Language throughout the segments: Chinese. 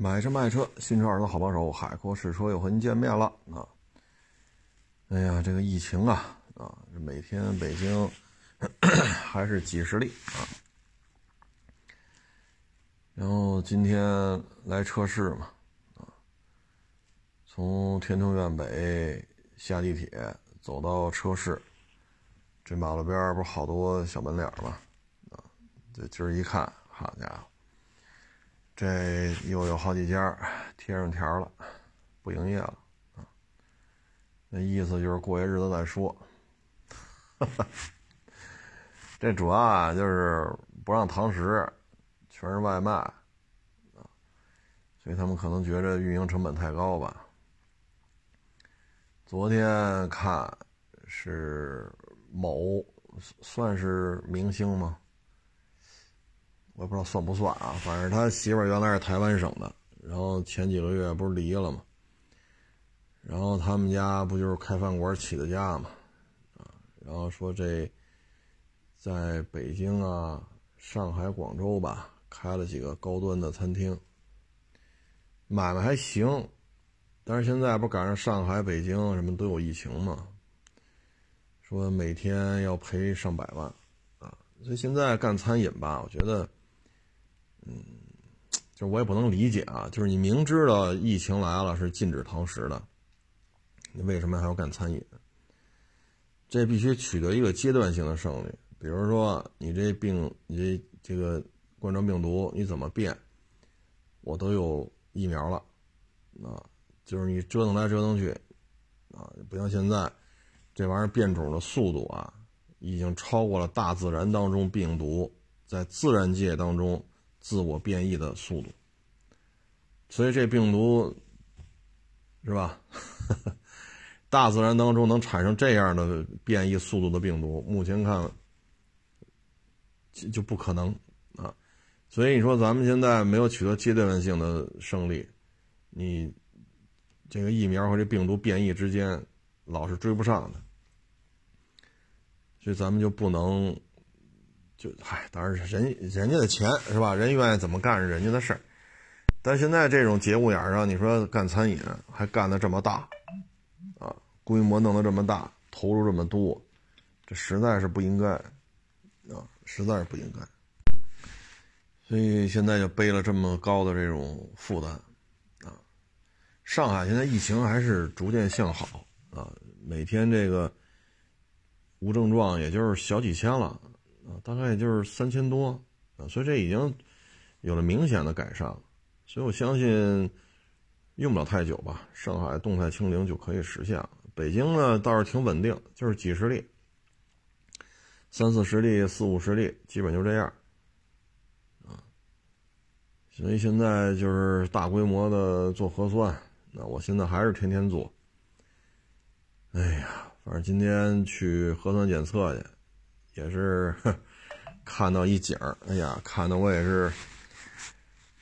买车卖车，新车二手好帮手，海阔试车又和您见面了啊！哎呀，这个疫情啊啊，每天北京 还是几十例啊。然后今天来车市嘛啊，从天通苑北下地铁走到车市，这马路边不是好多小门脸吗？啊，这今儿一看，好家伙！这又有好几家贴上条了，不营业了啊！那意思就是过些日子再说。这主要啊就是不让堂食，全是外卖啊，所以他们可能觉着运营成本太高吧。昨天看是某算是明星吗？我也不知道算不算啊，反正他媳妇原来是台湾省的，然后前几个月不是离了吗？然后他们家不就是开饭馆起的家嘛，啊，然后说这在北京啊、上海、广州吧开了几个高端的餐厅，买卖还行，但是现在不赶上上海、北京什么都有疫情嘛，说每天要赔上百万啊，所以现在干餐饮吧，我觉得。嗯，就我也不能理解啊，就是你明知道疫情来了是禁止堂食的，你为什么还要干餐饮？这必须取得一个阶段性的胜利。比如说，你这病，你这这个冠状病毒你怎么变，我都有疫苗了，啊，就是你折腾来折腾去，啊，不像现在这玩意儿变种的速度啊，已经超过了大自然当中病毒在自然界当中。自我变异的速度，所以这病毒是吧？大自然当中能产生这样的变异速度的病毒，目前看就不可能啊。所以你说咱们现在没有取得阶段性的胜利，你这个疫苗和这病毒变异之间老是追不上的，所以咱们就不能。就嗨，当然是人人家的钱是吧？人愿意怎么干是人家的事儿。但现在这种节骨眼上，你说干餐饮还干的这么大，啊，规模弄得这么大，投入这么多，这实在是不应该，啊，实在是不应该。所以现在就背了这么高的这种负担，啊，上海现在疫情还是逐渐向好，啊，每天这个无症状也就是小几千了。啊，大概也就是三千多啊，所以这已经有了明显的改善了，所以我相信用不了太久吧，上海动态清零就可以实现了。北京呢倒是挺稳定，就是几十例，三四十例、四五十例，基本就这样啊。所以现在就是大规模的做核酸，那我现在还是天天做。哎呀，反正今天去核酸检测去。也是看到一景儿，哎呀，看的我也是，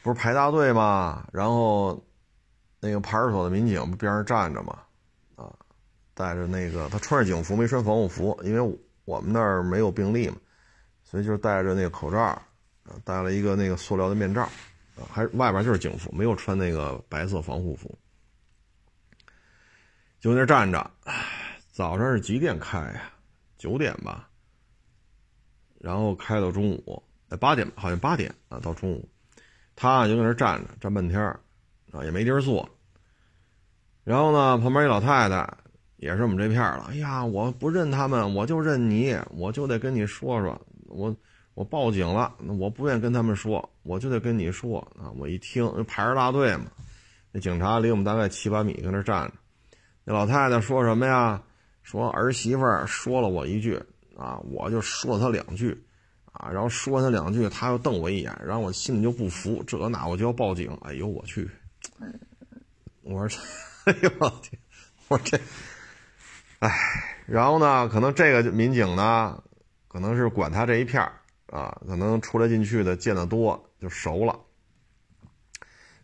不是排大队吗？然后那个派出所的民警不边上站着吗？啊，带着那个他穿着警服没穿防护服，因为我们那儿没有病例嘛，所以就戴着那个口罩，啊，戴了一个那个塑料的面罩，啊，还外边就是警服，没有穿那个白色防护服，就那站着。早上是几点开呀？九点吧。然后开到中午，哎，八点好像八点啊，到中午，他就在那站着，站半天啊，也没地儿坐。然后呢，旁边一老太太也是我们这片儿哎呀，我不认他们，我就认你，我就得跟你说说，我我报警了，我不愿跟他们说，我就得跟你说啊。我一听，排着大队嘛，那警察离我们大概七八米，搁那站着。那老太太说什么呀？说儿媳妇说了我一句。啊，我就说了他两句，啊，然后说他两句，他又瞪我一眼，然后我心里就不服，这那我就要报警。哎呦我去！我说，哎呦我天！我说这，哎，然后呢，可能这个民警呢，可能是管他这一片啊，可能出来进去的见得多，就熟了。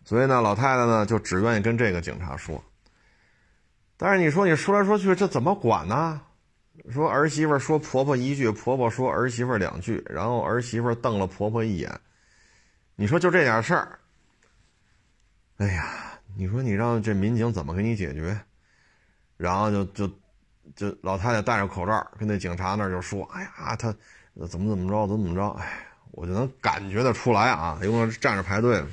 所以呢，老太太呢就只愿意跟这个警察说。但是你说你说来说去，这怎么管呢？说儿媳妇说婆婆一句，婆婆说儿媳妇两句，然后儿媳妇瞪了婆婆一眼。你说就这点事儿，哎呀，你说你让这民警怎么给你解决？然后就就就老太太戴着口罩跟那警察那就说：“哎呀，他怎么怎么着，怎么怎么着？”哎，我就能感觉得出来啊，因为站着排队，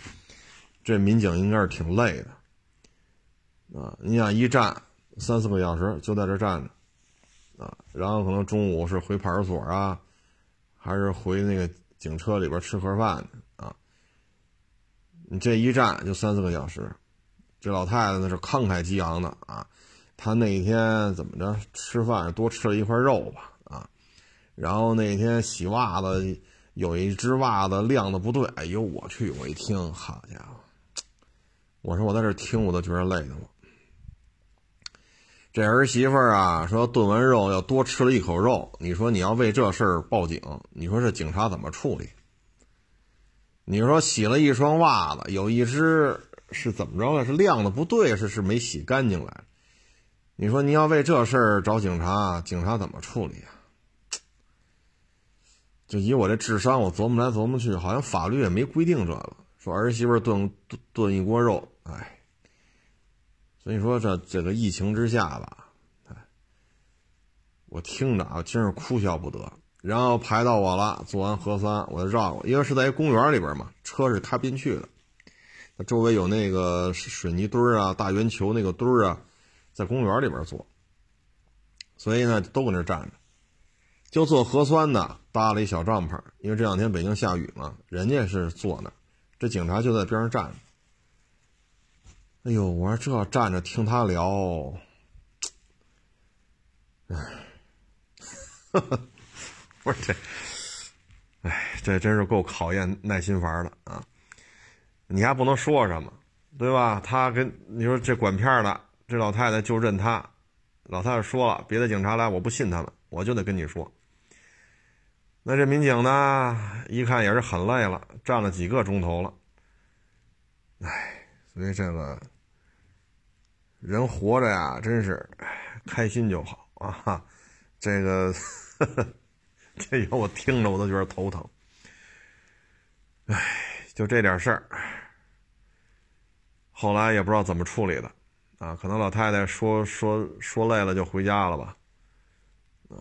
这民警应该是挺累的啊。你想一站三四个小时，就在这站着啊，然后可能中午是回派出所啊，还是回那个警车里边吃盒饭啊？你这一站就三四个小时，这老太太那是慷慨激昂的啊。她那天怎么着吃饭多吃了一块肉吧啊，然后那天洗袜子有一只袜子晾的不对，哎呦我去！我一听，好家伙，我说我在这听我都觉得累的慌。这儿媳妇儿啊说炖完肉要多吃了一口肉，你说你要为这事儿报警，你说这警察怎么处理？你说洗了一双袜子，有一只是怎么着了？是晾的不对，是是没洗干净来。你说你要为这事儿找警察，警察怎么处理啊？就以我这智商，我琢磨来琢磨去，好像法律也没规定这个。说儿媳妇炖炖炖一锅肉，哎，所以说这这个疫情之下吧，哎，我听着啊，真是哭笑不得。然后排到我了，做完核酸，我就绕过，因为是在一公园里边嘛，车是开不进去的。那周围有那个水泥墩儿啊，大圆球那个墩儿啊。在公园里边做，所以呢都搁那站着，就做核酸的搭了一小帐篷，因为这两天北京下雨嘛，人家是坐那，这警察就在边上站着。哎呦，我说这站着听他聊，哎，不是这，哎，这真是够考验耐心法的啊！你还不能说什么，对吧？他跟你说这管片的。这老太太就认他，老太太说了，别的警察来我不信他们，我就得跟你说。那这民警呢，一看也是很累了，站了几个钟头了。哎，所以这个人活着呀，真是开心就好啊。这个 这有我听着我都觉得头疼。哎，就这点事儿，后来也不知道怎么处理的。啊，可能老太太说说说累了就回家了吧。啊，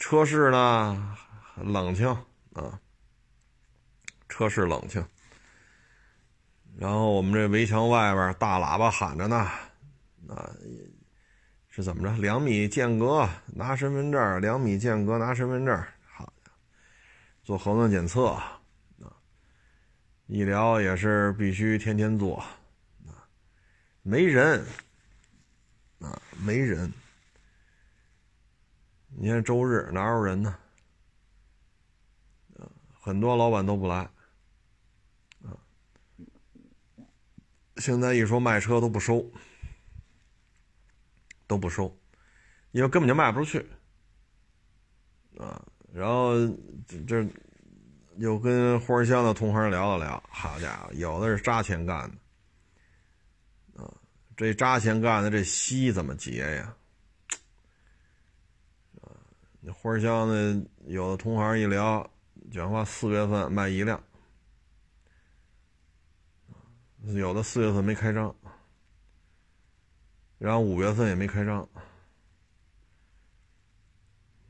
车市呢冷清啊，车市冷清。然后我们这围墙外边大喇叭喊着呢，啊，是怎么着？两米间隔拿身份证，两米间隔拿身份证。好，做核酸检测啊，医疗也是必须天天做啊。没人啊，没人。你看周日哪有人呢？很多老板都不来。现在一说卖车都不收，都不收，因为根本就卖不出去。啊，然后这又跟花香的同行聊了聊，好家伙，有的是扎钱干的。这扎钱干的这息怎么结呀？花香的有的同行一聊，讲话四月份卖一辆，有的四月份没开张，然后五月份也没开张。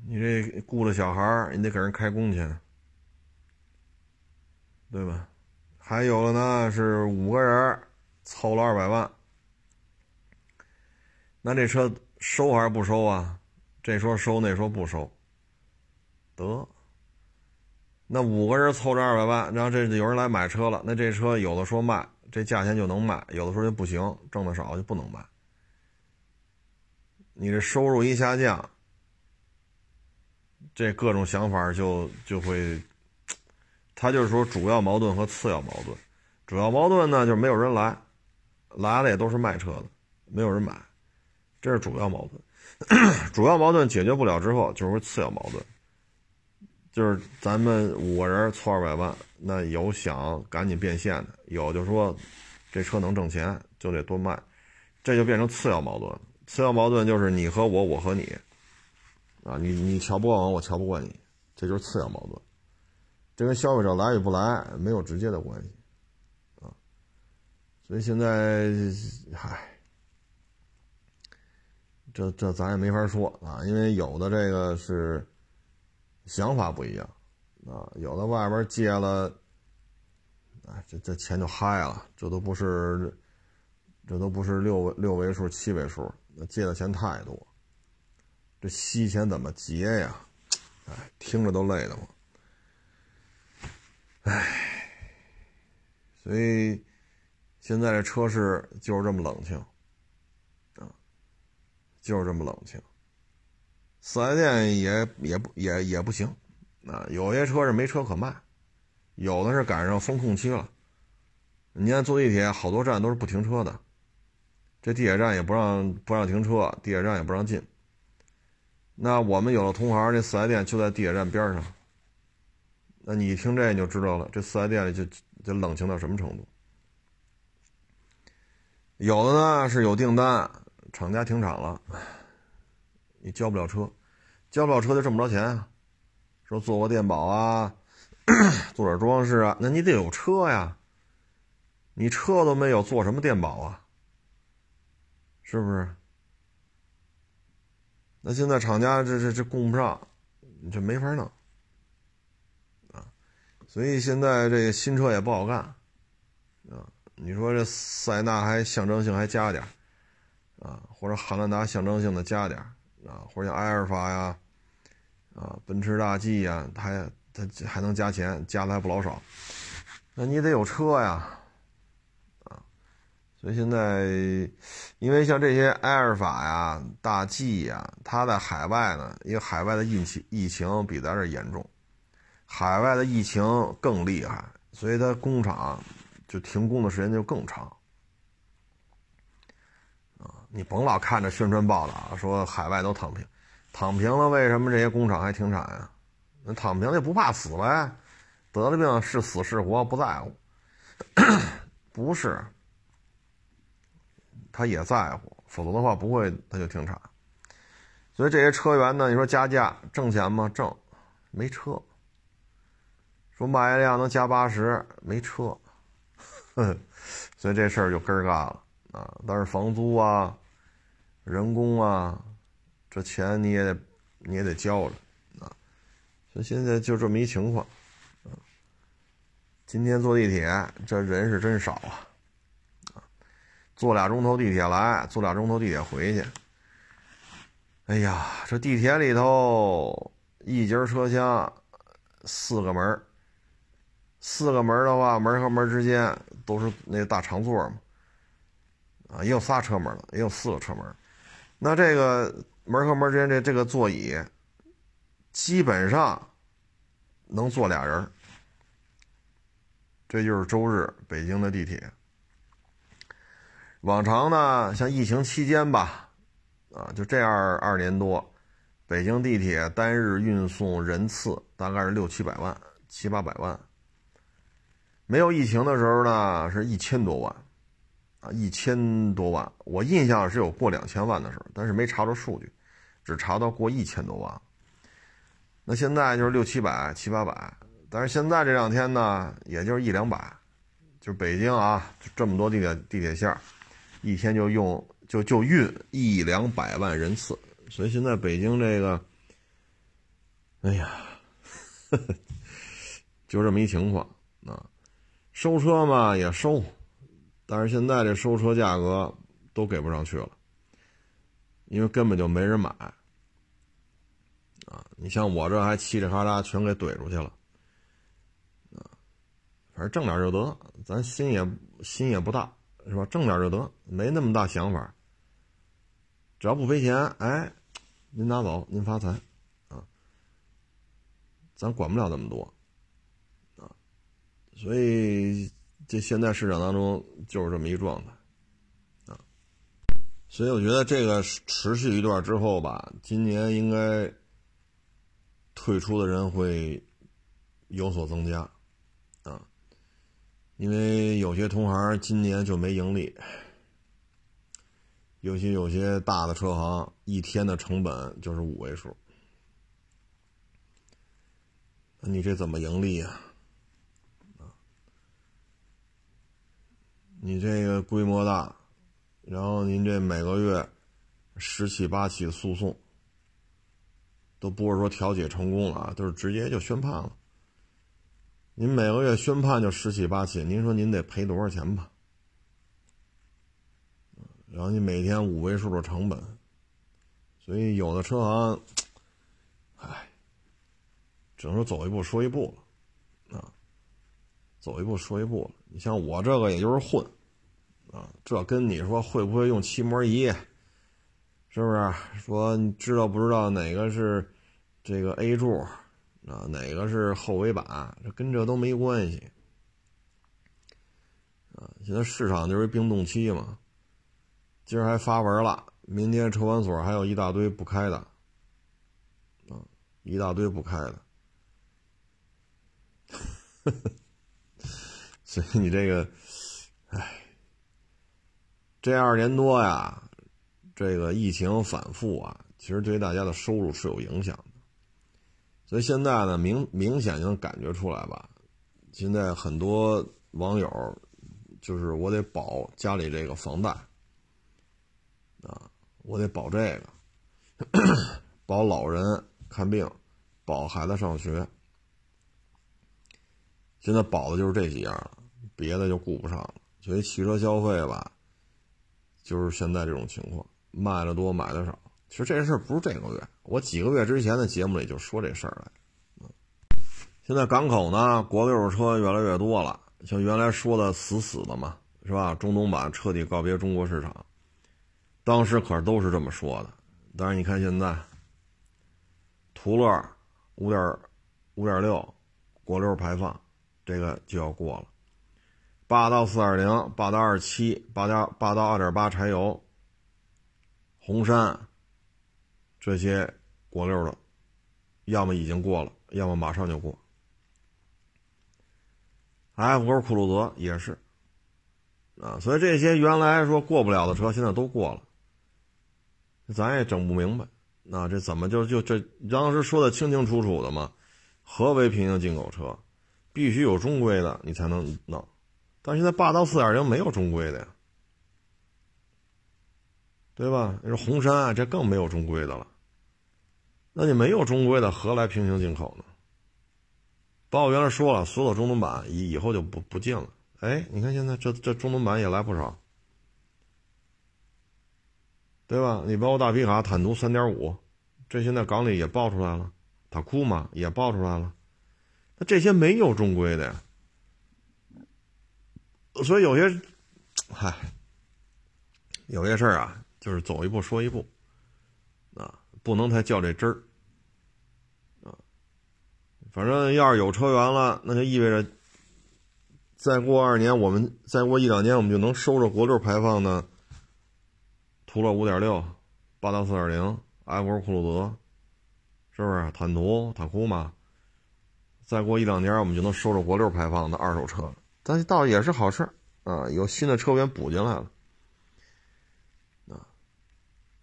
你这雇了小孩你得给人开工钱，对吧？还有的呢，是五个人凑了二百万。那这车收还是不收啊？这说收，那说不收。得，那五个人凑着二百万，然后这有人来买车了，那这车有的说卖，这价钱就能卖；有的时候就不行，挣的少就不能卖。你这收入一下降，这各种想法就就会，他就是说主要矛盾和次要矛盾。主要矛盾呢，就是没有人来，来了也都是卖车的，没有人买。这是主要矛盾，主要矛盾解决不了之后，就是次要矛盾，就是咱们五个人凑二百万，那有想赶紧变现的，有就说这车能挣钱就得多卖，这就变成次要矛盾。次要矛盾就是你和我，我和你，啊，你你瞧不惯我，我瞧不惯你，这就是次要矛盾。这跟消费者来与不来没有直接的关系，啊，所以现在，嗨，这这咱也没法说啊，因为有的这个是想法不一样啊，有的外边借了，啊，这这钱就嗨了，这都不是，这都不是六六位数七位数，那借的钱太多，这息钱怎么结呀？哎，听着都累得慌。唉，所以现在这车市就是这么冷清，啊，就是这么冷清。四 S 店也也不也也不行，啊，有些车是没车可卖，有的是赶上封控期了。你看坐地铁，好多站都是不停车的，这地铁站也不让不让停车，地铁站也不让进。那我们有了同行，这四 S 店就在地铁站边上。那你一听这你就知道了，这四 S 店里就就冷清到什么程度？有的呢是有订单，厂家停产了，你交不了车，交不了车就挣不着钱啊。说做个电保啊，做点装饰啊，那你得有车呀。你车都没有，做什么电保啊？是不是？那现在厂家这这这供不上，你这没法弄啊。所以现在这新车也不好干，啊，你说这塞纳还象征性还加点啊，或者汉兰达象征性的加点啊，或者像埃尔法呀，啊，奔驰大 G 呀，它它还能加钱，加的还不老少，那你得有车呀，啊，所以现在，因为像这些埃尔法呀、大 G 呀，它在海外呢，因为海外的疫情疫情比咱这严重。海外的疫情更厉害，所以它工厂就停工的时间就更长。啊，你甭老看着宣传报道说海外都躺平，躺平了，为什么这些工厂还停产呀？那躺平了也不怕死呗，得了病是死是活不在乎，不是，他也在乎，否则的话不会他就停产。所以这些车源呢，你说加价挣钱吗？挣，没车。说卖一辆能加八十，没车，所以这事儿就根儿干了啊！但是房租啊、人工啊，这钱你也得你也得交着啊！所以现在就这么一情况。今天坐地铁，这人是真少啊！啊，坐俩钟头地铁来，坐俩钟头地铁回去。哎呀，这地铁里头一节车厢四个门四个门的话，门和门之间都是那大长座嘛，啊，也有仨车门的，也有四个车门。那这个门和门之间这这个座椅，基本上能坐俩人。这就是周日北京的地铁。往常呢，像疫情期间吧，啊，就这样二年多，北京地铁单日运送人次大概是六七百万，七八百万。没有疫情的时候呢，是一千多万，啊，一千多万。我印象是有过两千万的时候，但是没查着数据，只查到过一千多万。那现在就是六七百、七八百，但是现在这两天呢，也就是一两百。就北京啊，就这么多地铁地铁线，一天就用就就运一两百万人次，所以现在北京这个，哎呀，就这么一情况啊。收车嘛也收，但是现在这收车价格都给不上去了，因为根本就没人买。啊，你像我这还嘁哩喀喳全给怼出去了，啊，反正挣点就得，咱心也心也不大，是吧？挣点就得，没那么大想法。只要不赔钱，哎，您拿走，您发财，啊，咱管不了那么多。啊所以，这现在市场当中就是这么一状态，啊，所以我觉得这个持续一段之后吧，今年应该退出的人会有所增加，啊，因为有些同行今年就没盈利，尤其有些大的车行一天的成本就是五位数，那你这怎么盈利呀？你这个规模大，然后您这每个月十起八起诉讼，都不是说调解成功了啊，都是直接就宣判了。您每个月宣判就十起八起，您说您得赔多少钱吧？然后你每天五位数的成本，所以有的车行，唉，只能说走一步说一步了，啊，走一步说一步了。你像我这个，也就是混，啊，这跟你说会不会用漆膜仪，是不是？说你知道不知道哪个是这个 A 柱，啊，哪个是后尾板，这跟这都没关系，啊，现在市场就是冰冻期嘛。今儿还发文了，明天车管所还有一大堆不开的，啊，一大堆不开的，所以你这个，哎，这二年多呀，这个疫情反复啊，其实对大家的收入是有影响。所以现在呢，明明显就能感觉出来吧，现在很多网友就是我得保家里这个房贷。啊，我得保这个，保老人看病，保孩子上学。现在保的就是这几样，别的就顾不上了。所以汽车消费吧，就是现在这种情况，卖的多，买的少。其实这事儿不是这个月，我几个月之前的节目里就说这事儿来。现在港口呢，国六车越来越多了，像原来说的死死的嘛，是吧？中东版彻底告别中国市场。当时可是都是这么说的，但是你看现在，途乐五点五点六国六排放，这个就要过了。霸道四点零、霸道二七、霸道霸道二点八柴油、红杉这些国六的，要么已经过了，要么马上就过。F 勾酷路泽也是啊，所以这些原来说过不了的车，现在都过了。咱也整不明白，那这怎么就就这当时说的清清楚楚的嘛？何为平行进口车？必须有中规的你才能弄，但现在霸道四点零没有中规的呀，对吧？你说红杉这更没有中规的了，那你没有中规的，何来平行进口呢？包括原来说了，所有中东版以以后就不不进了。哎，你看现在这这中东版也来不少。对吧？你包括大皮卡、坦途三点五，这现在港里也爆出来了，塔库嘛也爆出来了，那这些没有中规的呀。所以有些，嗨，有些事儿啊，就是走一步说一步，啊，不能太较这真儿，反正要是有车源了，那就意味着，再过二年，我们再过一两年，我们就能收着国六排放的。途乐五点六，霸道四点零，F 酷路泽，是不是？坦途、坦库嘛，再过一两年，我们就能收着国六排放的二手车，但是倒也是好事啊，有新的车源补进来了啊。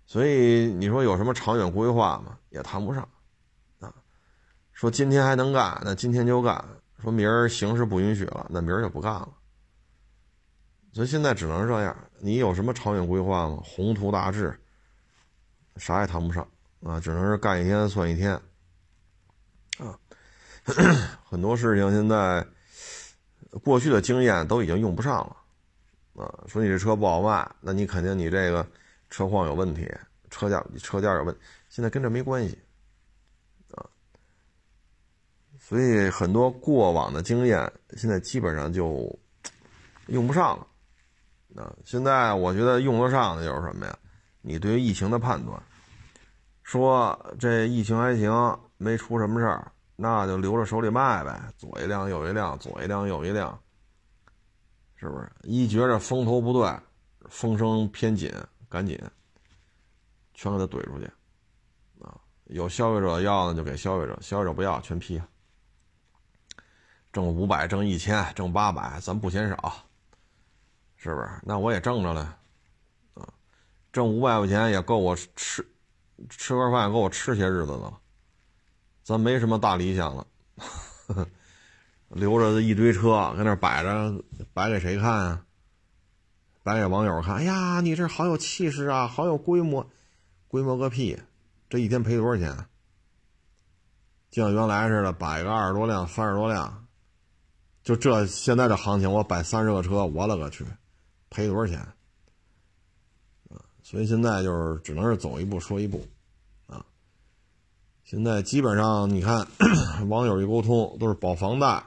所以你说有什么长远规划吗？也谈不上。说今天还能干，那今天就干；说明儿形势不允许了，那明儿就不干了。所以现在只能这样。你有什么长远规划吗？宏图大志，啥也谈不上啊，只能是干一天算一天啊。很多事情现在过去的经验都已经用不上了啊。说你这车不好卖，那你肯定你这个车况有问题，车架车架有问，现在跟这没关系啊。所以很多过往的经验现在基本上就用不上了。啊，现在我觉得用得上的就是什么呀？你对于疫情的判断，说这疫情还行，没出什么事儿，那就留着手里卖呗，左一辆右一辆，左一辆右一辆，是不是？一觉着风头不对，风声偏紧，赶紧全给他怼出去，啊，有消费者要呢就给消费者，消费者不要全批，挣五百，挣一千，挣八百，咱不嫌少。是不是？那我也挣着了，啊，挣五百块钱也够我吃吃盒饭，够我吃些日子的了。咱没什么大理想了，留着一堆车搁那摆着，摆给谁看啊？摆给网友看，哎呀，你这好有气势啊，好有规模，规模个屁！这一天赔多少钱？就像原来似的，摆个二十多辆、三十多辆，就这现在这行情，我摆三十个车，我勒个去，赔多少钱？啊，所以现在就是只能是走一步说一步，啊，现在基本上你看，网友一沟通都是保房贷、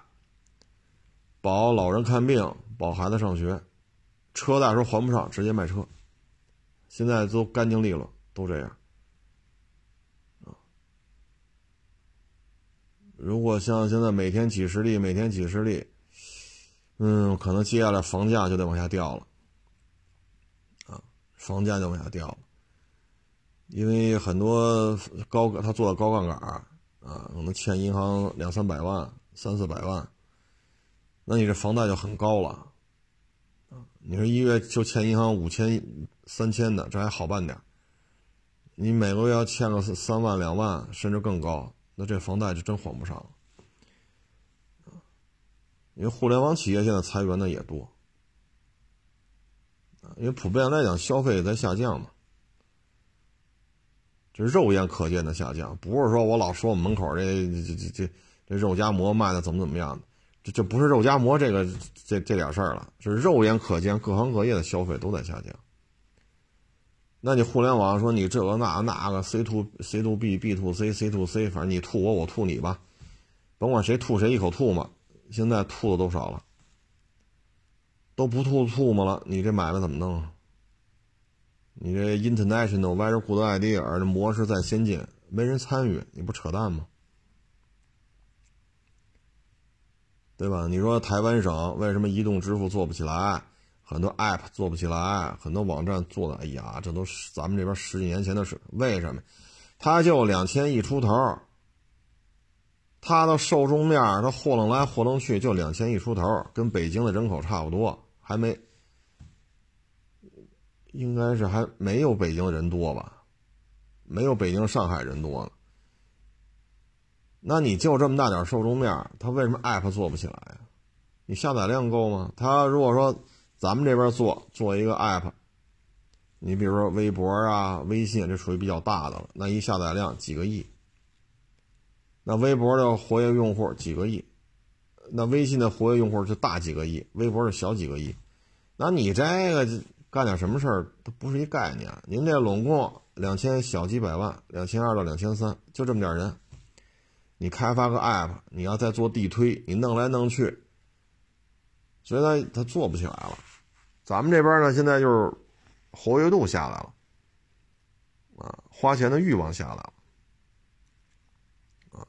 保老人看病、保孩子上学，车贷说还不上，直接卖车，现在都干净利落，都这样。如果像现在每天几十例，每天几十例，嗯，可能接下来房价就得往下掉了，啊，房价就往下掉了，因为很多高他做的高杠杆啊，可能欠银行两三百万、三四百万，那你这房贷就很高了，你说一月就欠银行五千、三千的，这还好办点，你每个月要欠个三万、两万，甚至更高。那这房贷就真还不上了，因为互联网企业现在裁员的也多，因为普遍来讲消费在下降嘛，这肉眼可见的下降，不是说我老说我们门口这这这这肉夹馍卖的怎么怎么样的，这这不是肉夹馍这个这这点事儿了，是肉眼可见各行各业的消费都在下降。那你互联网说你这个那那个 C to C to B B to C C to C，反正你吐我我吐你吧，甭管谁吐谁一口吐沫。现在吐的都少了，都不吐吐沫了，你这买卖怎么弄啊？你这 International Very Good Idea 这模式再先进，没人参与，你不扯淡吗？对吧？你说台湾省为什么移动支付做不起来？很多 App 做不起来，很多网站做的，哎呀，这都是咱们这边十几年前的事。为什么？它就两千亿出头，它的受众面，它货能来货能去，就两千亿出头，跟北京的人口差不多，还没，应该是还没有北京人多吧？没有北京、上海人多呢。那你就这么大点受众面，它为什么 App 做不起来呀？你下载量够吗？它如果说。咱们这边做做一个 app，你比如说微博啊、微信，这属于比较大的了。那一下载量几个亿，那微博的活跃用户几个亿，那微信的活跃用户就大几个亿，微博是小几个亿。那你这个干点什么事儿都不是一概念。您这拢共两千小几百万，两千二到两千三，就这么点人。你开发个 app，你要再做地推，你弄来弄去。所以他他做不起来了，咱们这边呢，现在就是活跃度下来了，啊，花钱的欲望下来了，啊，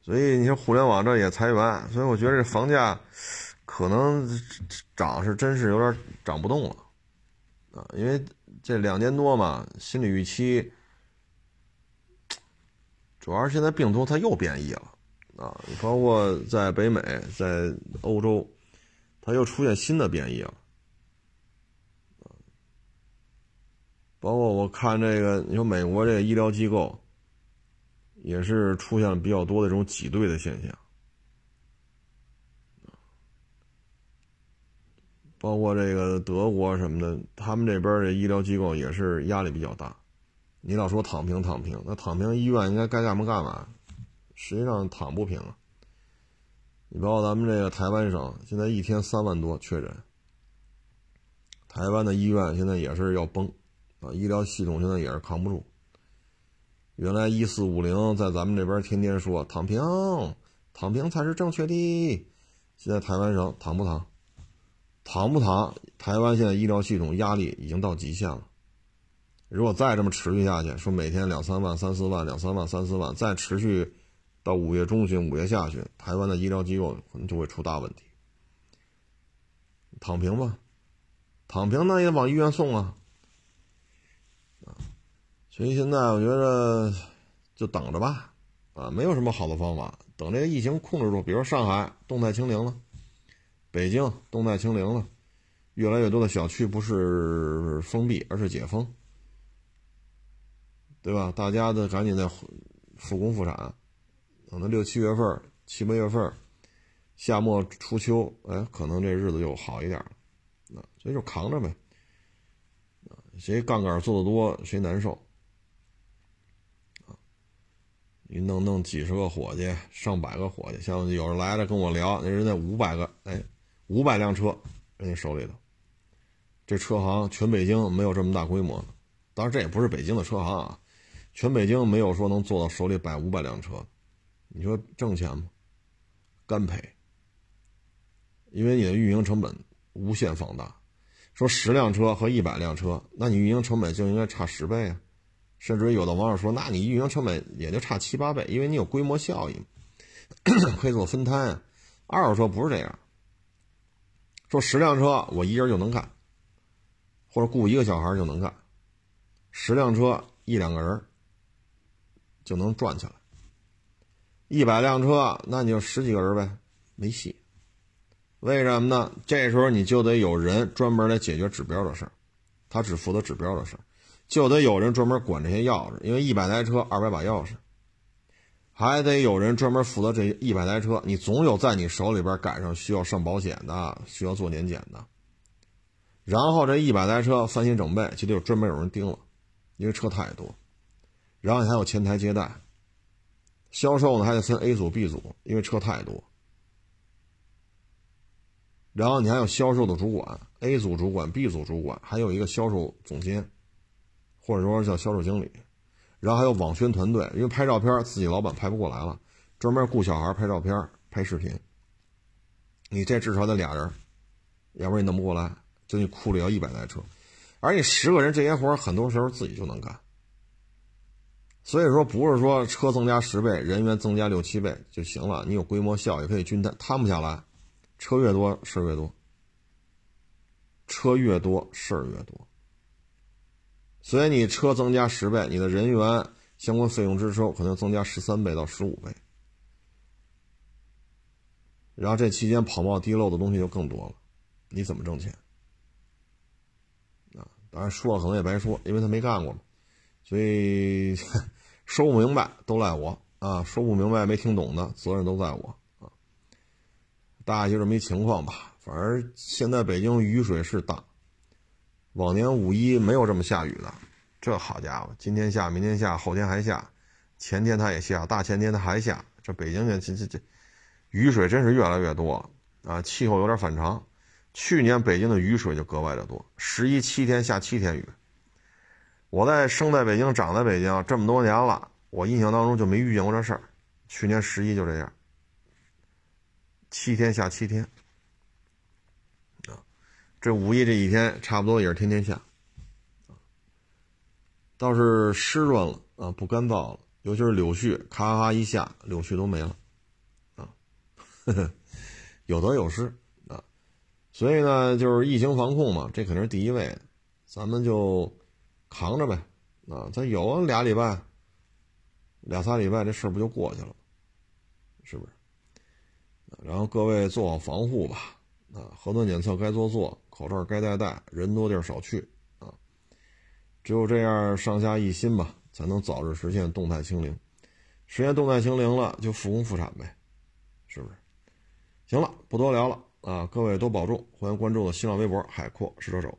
所以你说互联网这也裁员，所以我觉得这房价可能涨是真是有点涨不动了，啊，因为这两年多嘛，心理预期，主要是现在病毒它又变异了。啊，包括在北美，在欧洲，它又出现新的变异了。包括我看这个，你说美国这个医疗机构，也是出现了比较多的这种挤兑的现象。包括这个德国什么的，他们这边的医疗机构也是压力比较大。你老说躺平躺平，那躺平医院应该该干嘛干嘛。实际上躺不平啊！你包括咱们这个台湾省，现在一天三万多确诊，台湾的医院现在也是要崩啊，医疗系统现在也是扛不住。原来一四五零在咱们这边天天说躺平，躺平才是正确的，现在台湾省躺不躺？躺不躺？台湾现在医疗系统压力已经到极限了。如果再这么持续下去，说每天两三万、三四万、两三万、三四万，再持续。到五月中旬、五月下旬，台湾的医疗机构可能就会出大问题。躺平吧，躺平那也往医院送啊，啊，所以现在我觉得就等着吧，啊，没有什么好的方法，等这个疫情控制住，比如上海动态清零了，北京动态清零了，越来越多的小区不是封闭，而是解封，对吧？大家的赶紧再复工复产。可能六七月份、七八月份，夏末初秋，哎，可能这日子就好一点了。那所以就扛着呗。谁杠杆做的多，谁难受。啊，你弄弄几十个伙计，上百个伙计，像有人来了跟我聊，那人家五百个，哎，五百辆车，人家手里头，这车行全北京没有这么大规模的。当然，这也不是北京的车行啊，全北京没有说能做到手里摆五百辆车。你说挣钱吗？干赔。因为你的运营成本无限放大。说十辆车和一百辆车，那你运营成本就应该差十倍啊！甚至有的网友说，那你运营成本也就差七八倍，因为你有规模效应，可以做分摊啊。二手车不是这样，说十辆车我一人就能干，或者雇一个小孩就能干，十辆车一两个人就能赚起来，一百辆车那你就十几个人呗，没戏。为什么呢？这时候你就得有人专门来解决指标的事儿，他只负责指标的事儿，就得有人专门管这些钥匙，因为一百台车二百把钥匙，还得有人专门负责这一百台车，你总有在你手里边赶上需要上保险的，需要做年检的，然后这一百台车翻新整备就得有专门有人盯了，因为车太多，然后你还有前台接待，销售呢还得分 A 组 B 组，因为车太多。然后你还有销售的主管，A 组主管、B 组主管，还有一个销售总监，或者说叫销售经理。然后还有网宣团队，因为拍照片自己老板拍不过来了，专门雇小孩拍照片、拍视频。你这至少得俩人，要不然你弄不过来。就你库里要一百台车，而你十个人这些活很多时候自己就能干。所以说不是说车增加十倍，人员增加六七倍就行了，你有规模效益可以均摊摊不下来。车越多事儿越多，车越多事儿越多，所以你车增加十倍，你的人员相关费用支出可能增加十三倍到十五倍，然后这期间跑冒滴漏的东西就更多了，你怎么挣钱？啊，当然说了可能也白说，因为他没干过嘛，所以说不明白都赖我啊，说不明白没听懂的责任都在我啊。大概就这么一情况吧，反正现在北京雨水是大，往年五一没有这么下雨的，这好家伙，今天下，明天下，后天还下，前天它也下，大前天它还下，这北京这这这雨水真是越来越多了啊，气候有点反常，去年北京的雨水就格外的多，十一七天下七天雨，我在生在北京，长在北京这么多年了，我印象当中就没遇见过这事儿，去年十一就这样。七天下七天，啊，这五一这一天差不多也是天天下，倒是湿润了啊，不干燥了，尤其是柳絮，咔咔一下，柳絮都没了，啊，呵 呵有得有失啊，所以呢，就是疫情防控嘛，这肯定是第一位。的，咱们就扛着呗，啊，咱有俩礼拜，俩仨礼拜，这事儿不就过去了，是不是？然后各位做好防护吧，啊，核酸检测该做做，口罩该戴戴，人多地儿少去，啊，只有这样上下一心吧，才能早日实现动态清零。实现动态清零了，就复工复产呗，是不是？行了，不多聊了啊，各位多保重，欢迎关注我的新浪微博“海阔试车手”。